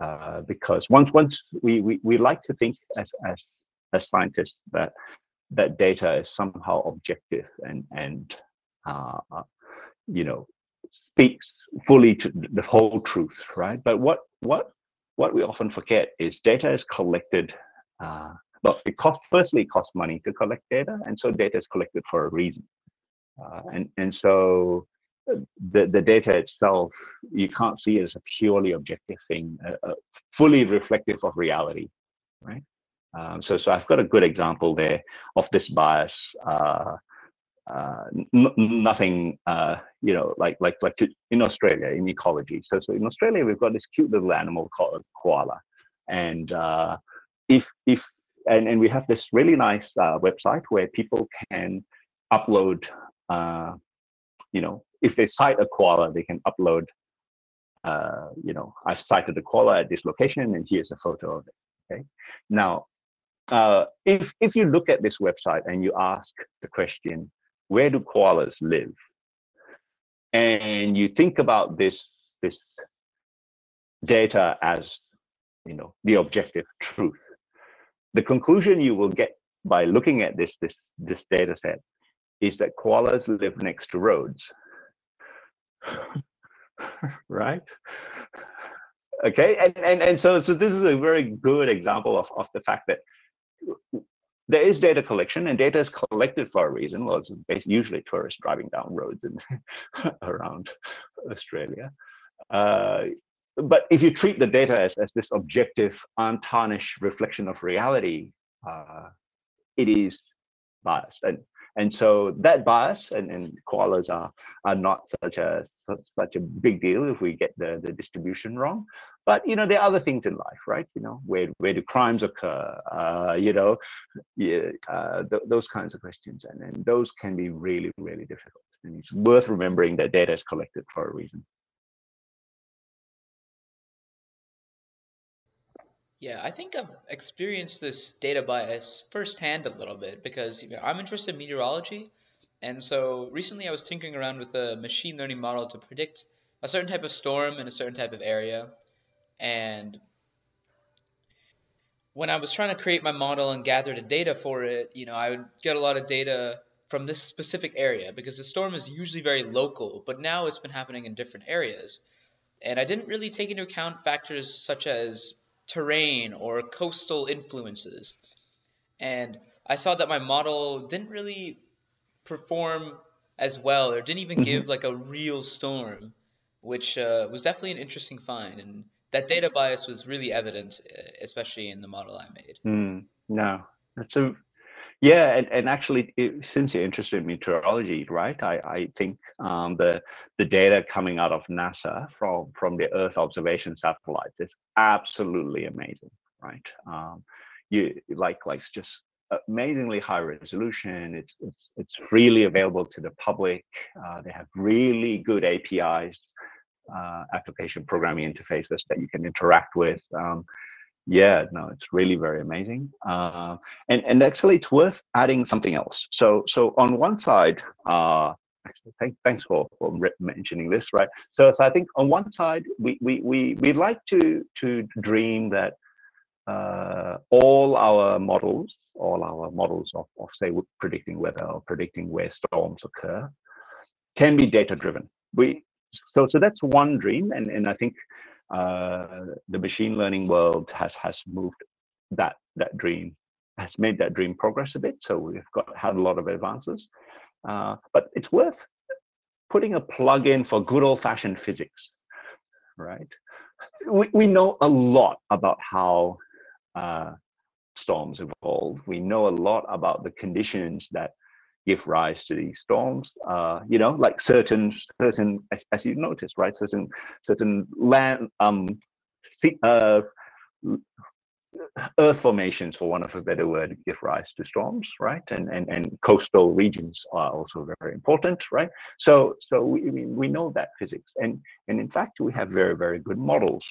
uh, because once once we, we we like to think as as as scientists that that data is somehow objective and and uh, uh you know speaks fully to the whole truth, right? But what what what we often forget is data is collected. Uh, well, it cost, firstly it costs money to collect data, and so data is collected for a reason. Uh, and, and so uh, the, the data itself, you can't see it as a purely objective thing, uh, uh, fully reflective of reality, right? Um, so, so I've got a good example there of this bias. Uh, uh, nothing, you know, like like like to, in Australia in ecology. So, so in Australia we've got this cute little animal called a koala, and if if and and we have this really nice website where people can upload uh, you know, if they sight a koala, they can upload, uh, you know, I've sighted a koala at this location and here's a photo of it. Okay. Now, uh, if if you look at this website and you ask the question, where do koalas live? And you think about this this data as you know the objective truth. The conclusion you will get by looking at this this this data set is that koalas live next to roads. [LAUGHS] right? Okay, and, and and so so this is a very good example of, of the fact that there is data collection and data is collected for a reason. Well, it's usually tourists driving down roads and [LAUGHS] around Australia. Uh, but if you treat the data as, as this objective, untarnished reflection of reality, uh, it is biased. And and so that bias and, and koalas are are not such a such a big deal if we get the, the distribution wrong. But you know, there are other things in life, right? You know, where where do crimes occur? Uh, you know, yeah, uh, th those kinds of questions, and, and those can be really, really difficult. And it's worth remembering that data is collected for a reason. Yeah, I think I've experienced this data bias firsthand a little bit because you know, I'm interested in meteorology, and so recently I was tinkering around with a machine learning model to predict a certain type of storm in a certain type of area, and when I was trying to create my model and gather the data for it, you know, I would get a lot of data from this specific area because the storm is usually very local, but now it's been happening in different areas. And I didn't really take into account factors such as terrain or coastal influences. And I saw that my model didn't really perform as well or didn't even give mm-hmm. like a real storm, which uh, was definitely an interesting find. And that data bias was really evident, especially in the model I made. Mm, no, that's a yeah, and, and actually, it, since you're interested in meteorology, right? I, I think um, the the data coming out of NASA from from the Earth observation satellites is absolutely amazing, right? Um, you like like just amazingly high resolution. It's it's it's freely available to the public. Uh, they have really good APIs, uh, application programming interfaces that you can interact with. Um, yeah no it's really very amazing. Uh, and and actually it's worth adding something else. So so on one side uh actually thank, thanks for, for mentioning this right? So so i think on one side we we we, we like to to dream that uh, all our models all our models of, of say predicting weather or predicting where storms occur can be data driven we so so that's one dream and and i think the machine learning world has has moved that that dream has made that dream progress a bit. So we've got had a lot of advances, uh, but it's worth putting a plug in for good old fashioned physics, right? We we know a lot about how uh, storms evolve. We know a lot about the conditions that give rise to these storms. Uh, you know, like certain certain as, as you noticed, right? Certain certain land um, uh, earth formations, for one of a better word, give rise to storms, right? And and and coastal regions are also very important, right? So so we we know that physics, and and in fact we have very very good models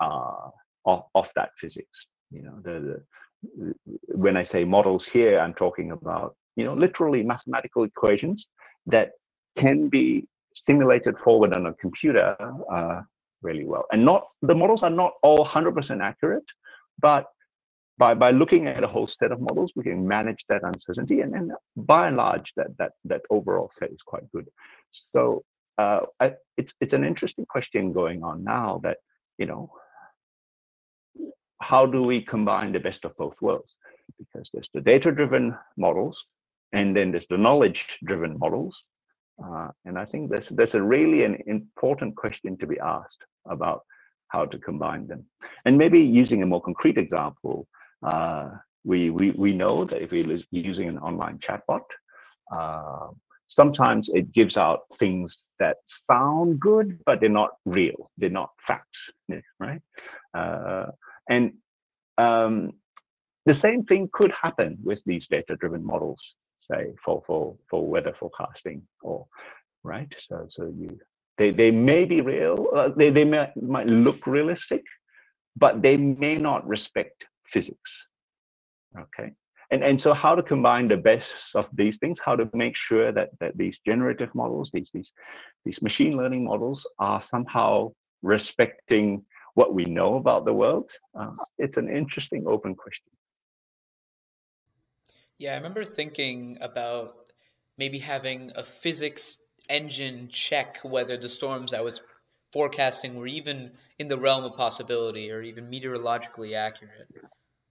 uh, of of that physics. You know, the, the when I say models here, I'm talking about you know, literally mathematical equations that can be simulated forward on a computer uh, really well. And not the models are not all 100% accurate, but by by looking at a whole set of models, we can manage that uncertainty, and, and by and large, that that that overall set is quite good. So uh, I, it's it's an interesting question going on now that you know how do we combine the best of both worlds? Because there's the data-driven models and then there's the knowledge driven models. Uh, and i think there's there's a really an important question to be asked about how to combine them. And maybe using a more concrete example uh, we, we we know that if we're using an online chatbot uh, sometimes it gives out things that sound good but they're not real. They're not facts right? Uh, and um, the same thing could happen with these data driven models say for for for weather forecasting or right so so you they they may be real uh, they they may, might look realistic but they may not respect physics Okay. And, and so how to combine the best of these things, how to make sure that, that these generative models, these, these, these machine learning models are somehow respecting what we know about the world? Uh, it's an interesting open question. Yeah, I remember thinking about maybe having a physics engine check whether the storms I was forecasting were even in the realm of possibility or even meteorologically accurate.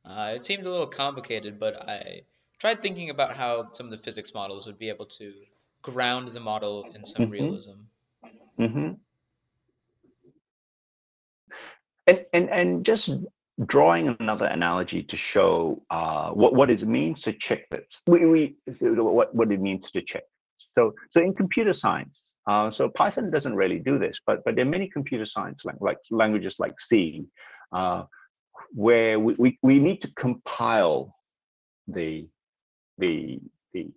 Uh, it seemed a little complicated, but I tried thinking about how some of the physics models would be able to ground the model in some mm-hmm. realism. Mm-hmm. And, and and just drawing another analogy to show uh, what what it means to check this. We, we what what it means to check. So so in computer science, uh, so Python doesn't really do this, but but there are many computer science like, like languages like C, uh, where we, we, we need to compile the the the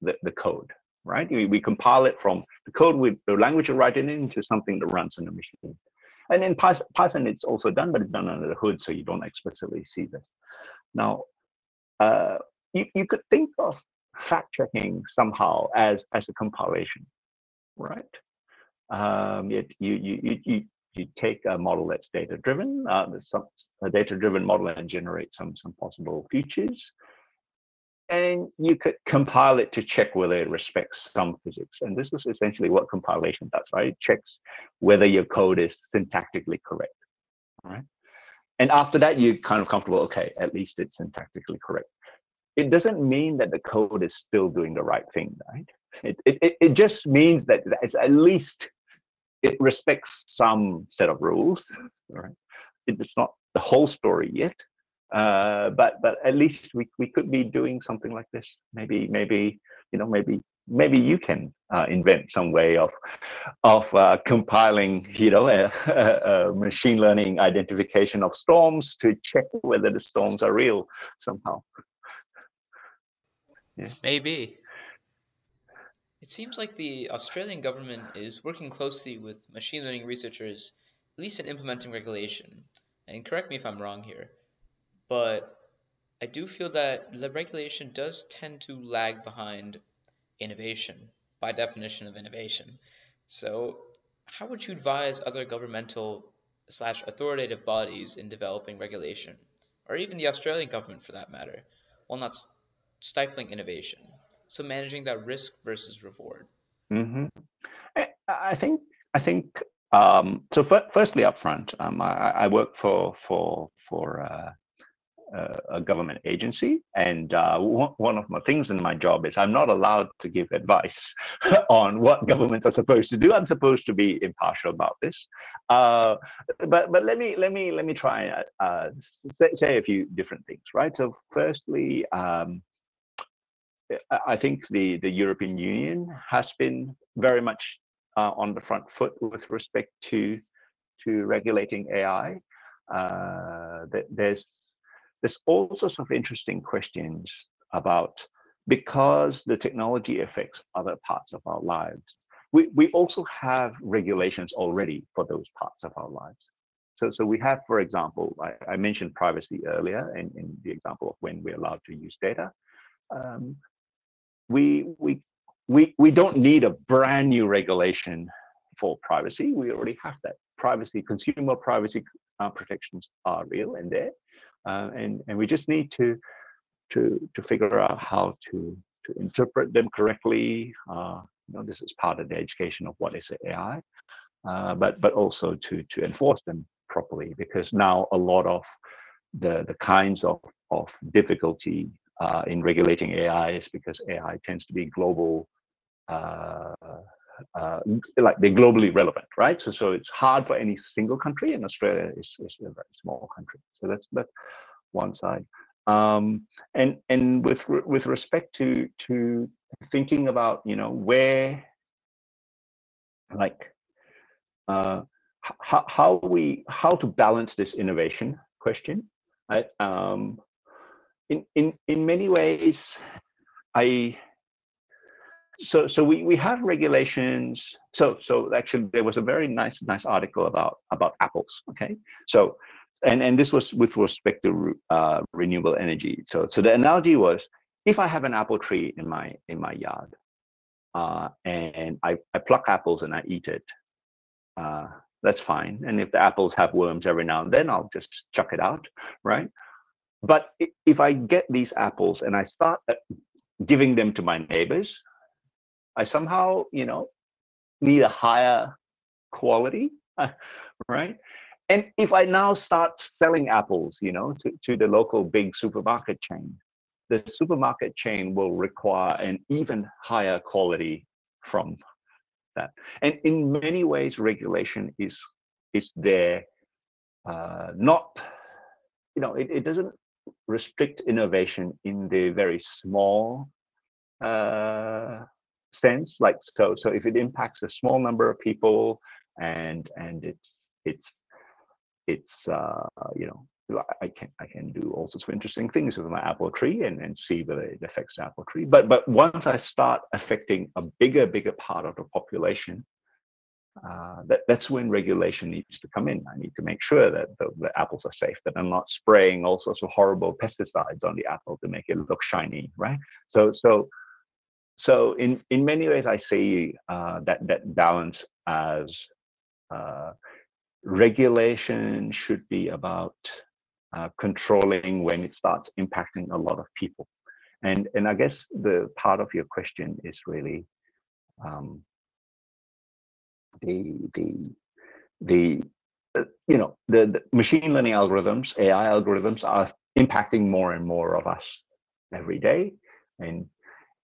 the, the, code, right? We, we compile it from the code with the language write it into something that runs in the machine. And in Python, it's also done, but it's done under the hood, so you don't explicitly see this. Now, uh, you, you could think of fact checking somehow as as a compilation, right? Um, you, you, you, you, you take a model that's data driven, uh, some, a data driven model and generate some, some possible features. And you could compile it to check whether it respects some physics. And this is essentially what compilation does, right? It checks whether your code is syntactically correct, right? And after that, you're kind of comfortable, okay, at least it's syntactically correct. It doesn't mean that the code is still doing the right thing, right? It, it, it just means that it's at least it respects some set of rules. Right? It's not the whole story yet, uh, but but at least we, we could be doing something like this. Maybe maybe you know maybe maybe you can uh, invent some way of of uh, compiling you know a, a, a, machine learning identification of storms to check whether the storms are real somehow. Yeah. Maybe. It seems like the Australian government is working closely with machine learning researchers, at least in implementing regulation. And correct me if I'm wrong here, but I do feel that the regulation does tend to lag behind innovation, by definition of innovation. So, how would you advise other governmental slash authoritative bodies in developing regulation, or even the Australian government for that matter, while not stifling innovation? so managing that risk versus reward mm-hmm. i think i think um, so f- firstly upfront um, I, I, work for for for uh, a government agency. And uh, one of my things in my job is i'm not allowed to give advice [LAUGHS] on what governments are supposed to do. I'm supposed to be impartial about this. Uh, but but let me let me let me try uh, say, a few different things right? So firstly um, I think the, the European Union has been very much uh, on the front foot with respect to to regulating AI. Uh, there's there's all sorts of interesting questions about because the technology affects other parts of our lives. We we also have regulations already for those parts of our lives. So, so we have, for example, I, I mentioned privacy earlier in, in the example of when we're allowed to use data. Um, we we we we don't need a brand new regulation for privacy. We already have that. Privacy, consumer privacy uh, protections are real and there, uh, and and we just need to to to figure out how to to interpret them correctly. Uh, you know, this is part of the education of what is AI, uh, but but also to to enforce them properly because now a lot of the the kinds of of difficulty uh, in regulating AI is because AI tends to be global, uh, like they're globally relevant, right? So, so it's hard for any single country, and Australia is, is a very small country. So that's that one side. Um, and and with with respect to to thinking about you know where like uh, how how we how to balance this innovation question right um, in in in many ways i so so we we have regulations so so actually there was a very nice nice article about about apples okay so and and this was with respect to uh, renewable energy. So so the analogy was if I have an apple tree in my in my yard, uh, and I, I pluck apples and I eat it, uh, that's fine. And if the apples have worms every now and then, I'll just chuck it out, right? But if I get these apples and I start uh, giving them to my neighbors, I somehow, you know, need a higher quality, [LAUGHS] right? And if I now start selling apples, you know, to, to the local big supermarket chain, the supermarket chain will require an even higher quality from that. And in many ways, regulation is is there uh, not, you know, it, it doesn't restrict innovation in the very small uh, sense. Like so, so if it impacts a small number of people and and it's it's it's uh, you know I can I can do all sorts of interesting things with my apple tree and, and see whether it affects the apple tree. But but once I start affecting a bigger bigger part of the population, uh, that that's when regulation needs to come in. I need to make sure that the, the, apples are safe, that I'm not spraying all sorts of horrible pesticides on the apple to make it look shiny, right? So so so in in many ways, I see uh, that that balance as uh, regulation should be about uh, controlling when it starts impacting a lot of people. And, and I guess the part of your question is really um, the, the, the uh, you know, the, the machine learning algorithms, AI algorithms are impacting more and more of us every day. And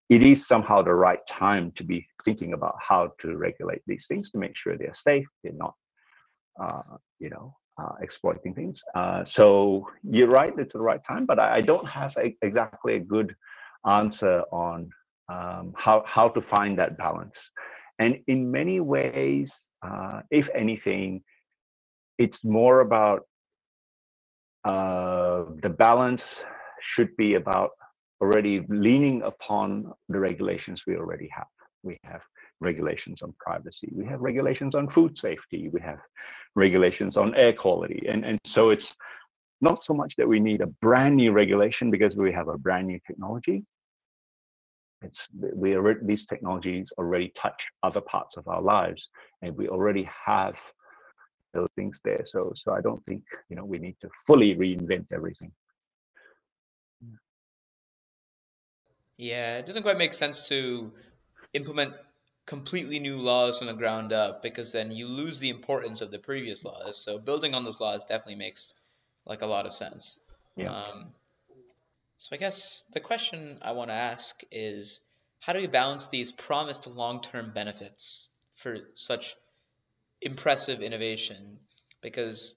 it is somehow the right time to be thinking about how to regulate these things to make sure they're safe, they're not, uh, you know, uh, exploiting things. Uh, so you're right, it's the right time, but I, I don't have a, exactly a good answer on um, how, how to find that balance. And in many ways, uh, if anything, it's more about uh, the balance should be about already leaning upon the regulations we already have. We have regulations on privacy. We have regulations on food safety. We have regulations on air quality. And, and so it's not so much that we need a brand new regulation because we have a brand new technology. It's we already these technologies already touch other parts of our lives, and we already have those things there. So so I don't think you know we need to fully reinvent everything. Yeah, it doesn't quite make sense to implement completely new laws from the ground up because then you lose the importance of the previous laws. So building on those laws definitely makes like a lot of sense. Yeah. Um, so I guess the question I want to ask is how do we balance these promised long-term benefits for such impressive innovation because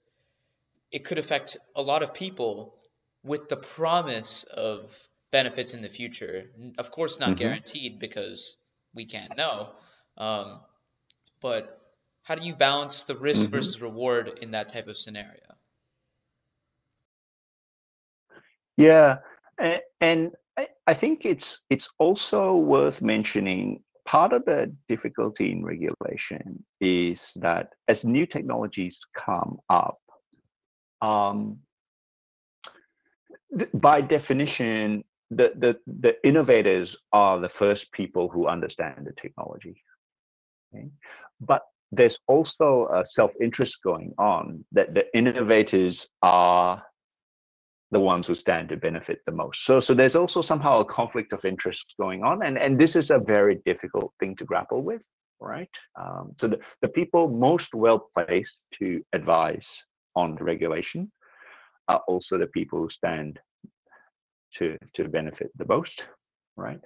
it could affect a lot of people with the promise of benefits in the future. Of course, not mm-hmm. guaranteed because we can't know. Um, but how do you balance the risk mm-hmm. versus reward in that type of scenario? Yeah, and, and I, I think it's it's also worth mentioning part of the difficulty in regulation is that as new technologies come up, um, by definition, the, the, the innovators are the first people who understand the technology. Okay? But there's also a self-interest going on that the innovators are the ones who stand to benefit the most. So, so there's also somehow a conflict of interest going on, and and this is a very difficult thing to grapple with, right? Um, so the, the people most well placed to advise on the regulation are also the people who stand to to benefit the most, right?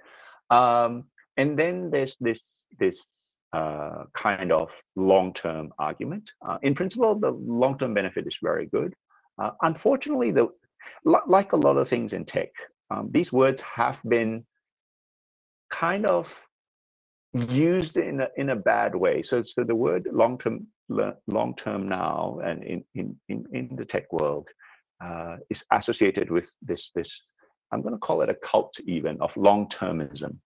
Um, and then there's this this uh, kind of long-term argument. Uh, in principle, the long-term benefit is very good. Uh, unfortunately, the like a lot of things in tech, um, these words have been kind of used in a, in a bad way. So, so the word long-term long-term now and in, in, in, in the tech world uh, is associated with this this I'm going to call it a cult even of long-termism,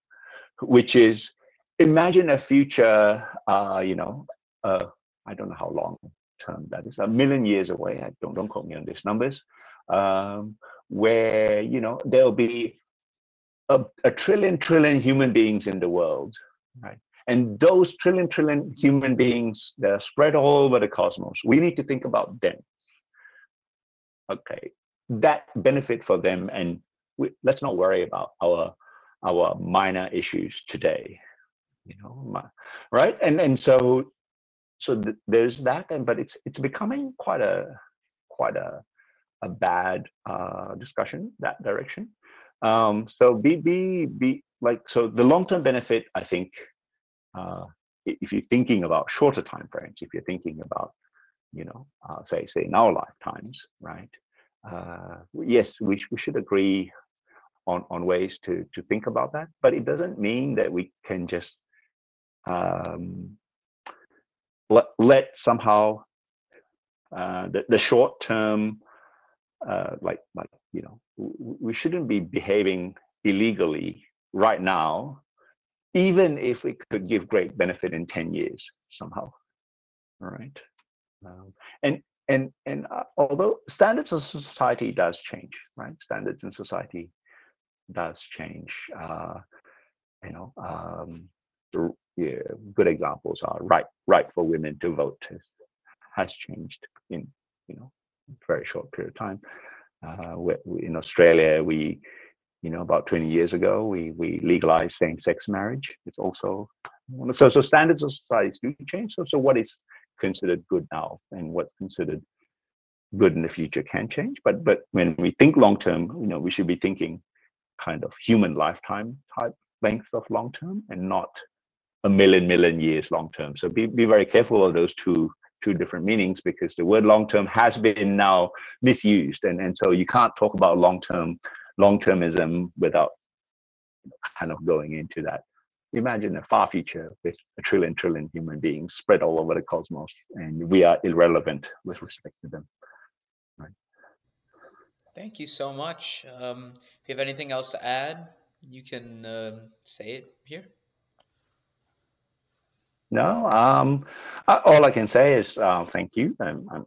which is imagine a future, uh, you know, uh, I don't know how long, term, that is a million years away. I don't don't quote me on these numbers. Um, where you know there'll be a, a trillion trillion human beings in the world, right? And those trillion trillion human beings, they're spread all over the cosmos. We need to think about them. Okay, that benefit for them, and we, let's not worry about our our minor issues today. You know, right? And and so so th- there's that, and but it's it's becoming quite a quite a a bad uh, discussion that direction. Um, so be be be like so the long term benefit, I think, uh, if you're thinking about shorter time frames, if you're thinking about you know uh, say say in our lifetimes, right? Uh, yes, we we should agree on on ways to to think about that, but it doesn't mean that we can just um, let, let somehow uh, the, the short term uh, like like you know we shouldn't be behaving illegally right now even if we could give great benefit in 10 years somehow all right? Um, and and and uh, although standards of society does change right? Standards in society does change uh, you know um, yeah, good examples are right right for women to vote has, has changed in you know very short period of time. Uh, in Australia, we, you know, about 20 years ago, we we legalized same-sex marriage. It's also so so standards of society do change. So so what is considered good now and what's considered good in the future can change. But but when we think long term, you know, we should be thinking kind of human lifetime type length of long term and not a million million years long term. So be be very careful of those two two different meanings because the word long term has been now misused. And and so you can't talk about long term long termism without kind of going into that. Imagine a far future with a trillion trillion human beings spread all over the cosmos and we are irrelevant with respect to them thank you so much um, if you have anything else to add you can uh, say it here no, um, uh, all I can say is uh, thank you. I'm, I'm,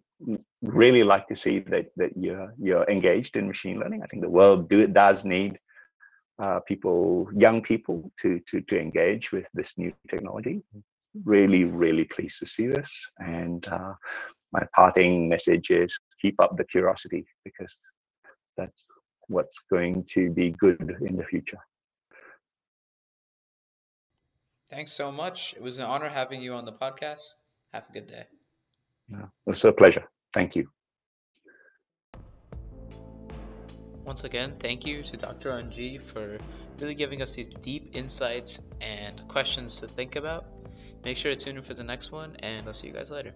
really like to see that that you're you're engaged in machine learning. I think the world do does need uh, people, young people, to to to engage with this new technology. Really, really pleased to see this. And uh, my parting message is keep up the curiosity because that's what's going to be good in the future. Thanks so much. It was an honor having you on the podcast. Have a good day. Yeah, it was a pleasure. Thank you. Once again, thank you to Dr. Anji for really giving us these deep insights and questions to think about. Make sure to tune in for the next one, and I'll see you guys later.